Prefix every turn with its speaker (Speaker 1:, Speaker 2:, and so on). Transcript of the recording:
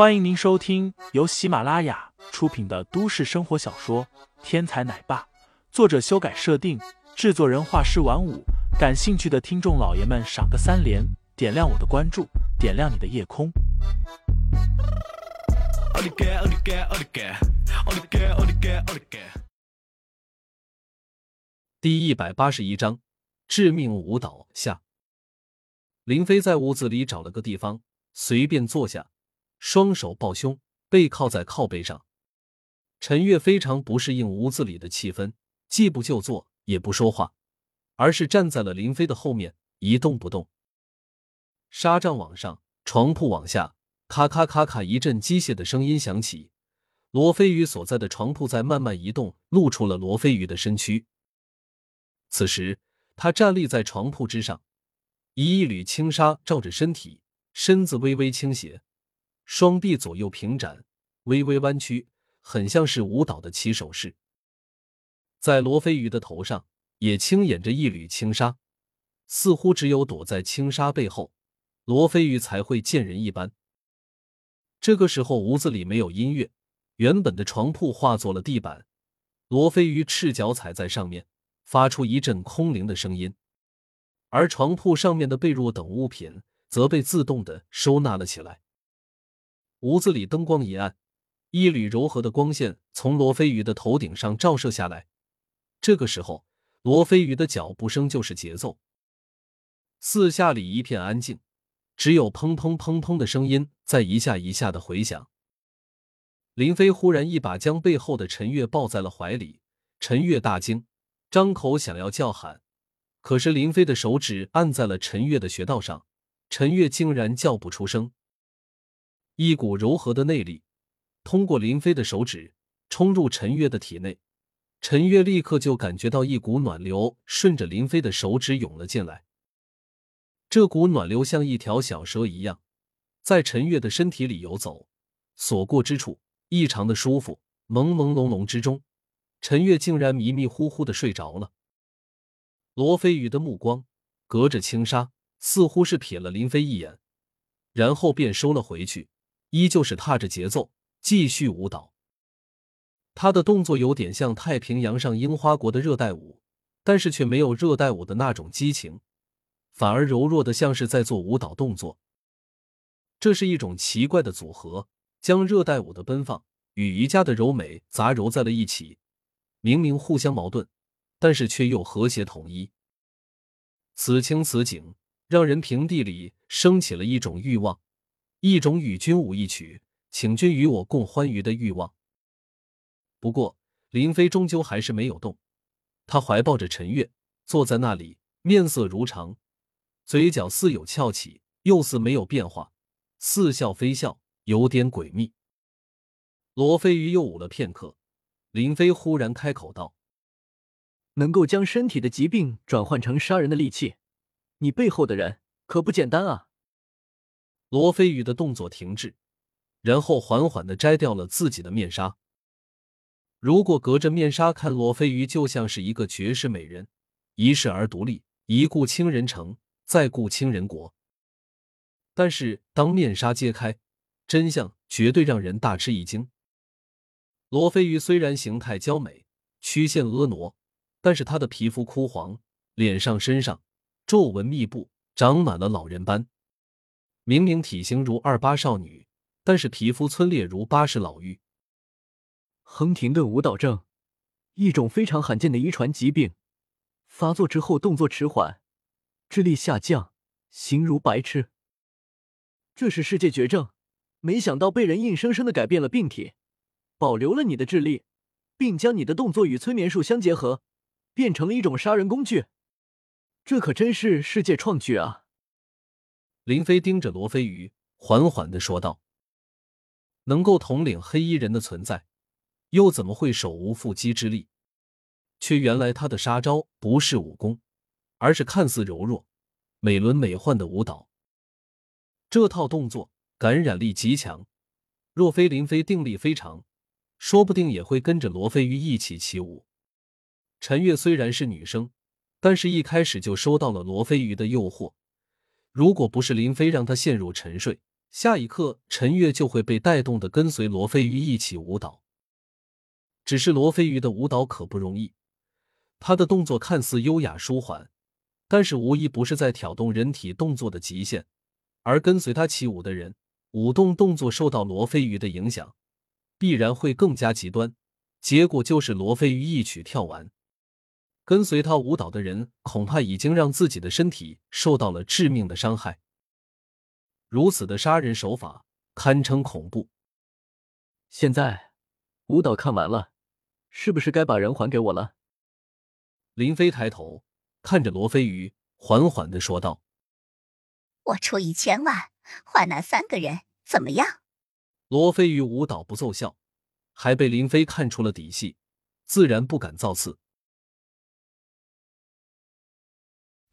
Speaker 1: 欢迎您收听由喜马拉雅出品的都市生活小说《天才奶爸》，作者修改设定，制作人画师晚舞。感兴趣的听众老爷们，赏个三连，点亮我的关注，点亮你的夜空。
Speaker 2: 第一百八十一章，致命舞蹈下。林飞在屋子里找了个地方，随便坐下，双手抱胸，背靠在靠背上。陈月非常不适应屋子里的气氛，既不就坐，也不说话，而是站在了林飞的后面，一动不动。纱帐往上，床铺往下，咔咔咔咔一阵机械的声音响起。罗飞宇所在的床铺在慢慢移动，露出了罗飞宇的身躯。此时，他站立在床铺之上，以一缕轻纱罩着身体，身子微微倾斜，双臂左右平展，微微弯曲，很像是舞蹈的起手式。在罗飞鱼的头上也轻掩着一缕轻纱，似乎只有躲在轻纱背后，罗飞鱼才会见人一般。这个时候，屋子里没有音乐，原本的床铺化作了地板，罗飞鱼赤脚踩在上面。发出一阵空灵的声音，而床铺上面的被褥等物品则被自动的收纳了起来。屋子里灯光一暗，一缕柔和的光线从罗飞鱼的头顶上照射下来。这个时候，罗飞鱼的脚步声就是节奏。四下里一片安静，只有砰砰砰砰的声音在一下一下的回响。林飞忽然一把将背后的陈月抱在了怀里，陈月大惊。张口想要叫喊，可是林飞的手指按在了陈月的穴道上，陈月竟然叫不出声。一股柔和的内力通过林飞的手指冲入陈月的体内，陈月立刻就感觉到一股暖流顺着林飞的手指涌了进来。这股暖流像一条小蛇一样，在陈月的身体里游走，所过之处异常的舒服。朦朦胧胧之中。陈月竟然迷迷糊糊的睡着了。罗飞宇的目光隔着轻纱，似乎是瞥了林飞一眼，然后便收了回去，依旧是踏着节奏继续舞蹈。他的动作有点像太平洋上樱花国的热带舞，但是却没有热带舞的那种激情，反而柔弱的像是在做舞蹈动作。这是一种奇怪的组合，将热带舞的奔放与瑜伽的柔美杂糅在了一起。明明互相矛盾，但是却又和谐统一。此情此景，让人平地里升起了一种欲望，一种与君舞一曲，请君与我共欢愉的欲望。不过，林飞终究还是没有动，他怀抱着陈月，坐在那里，面色如常，嘴角似有翘起，又似没有变化，似笑非笑，有点诡秘。罗飞鱼又舞了片刻。林飞忽然开口道：“
Speaker 3: 能够将身体的疾病转换成杀人的利器，你背后的人可不简单啊！”
Speaker 2: 罗飞宇的动作停滞，然后缓缓的摘掉了自己的面纱。如果隔着面纱看，罗飞宇就像是一个绝世美人，一世而独立，一顾倾人城，再顾倾人国。但是当面纱揭开，真相绝对让人大吃一惊。罗飞鱼虽然形态娇美，曲线婀娜，但是她的皮肤枯黄，脸上、身上皱纹密布，长满了老人斑。明明体型如二八少女，但是皮肤皴裂如八十老妪。
Speaker 3: 亨廷顿舞蹈症，一种非常罕见的遗传疾病，发作之后动作迟缓，智力下降，形如白痴。这是世界绝症，没想到被人硬生生的改变了病体。保留了你的智力，并将你的动作与催眠术相结合，变成了一种杀人工具。这可真是世界创举啊！
Speaker 2: 林飞盯着罗飞鱼，缓缓的说道：“能够统领黑衣人的存在，又怎么会手无缚鸡之力？却原来他的杀招不是武功，而是看似柔弱、美轮美奂的舞蹈。这套动作感染力极强，若非林飞定力非常。”说不定也会跟着罗飞鱼一起起舞。陈月虽然是女生，但是一开始就收到了罗飞鱼的诱惑。如果不是林飞让她陷入沉睡，下一刻陈月就会被带动的跟随罗非鱼一起舞蹈。只是罗非鱼的舞蹈可不容易，他的动作看似优雅舒缓，但是无一不是在挑动人体动作的极限。而跟随他起舞的人，舞动动作受到罗非鱼的影响，必然会更加极端。结果就是罗非鱼一曲跳完，跟随他舞蹈的人恐怕已经让自己的身体受到了致命的伤害。如此的杀人手法堪称恐怖。
Speaker 3: 现在舞蹈看完了，是不是该把人还给我了？
Speaker 2: 林飞抬头看着罗非鱼，缓缓的说道。
Speaker 4: 我出一千万换那三个人，怎么样？
Speaker 2: 罗非鱼舞蹈不奏效，还被林飞看出了底细，自然不敢造次。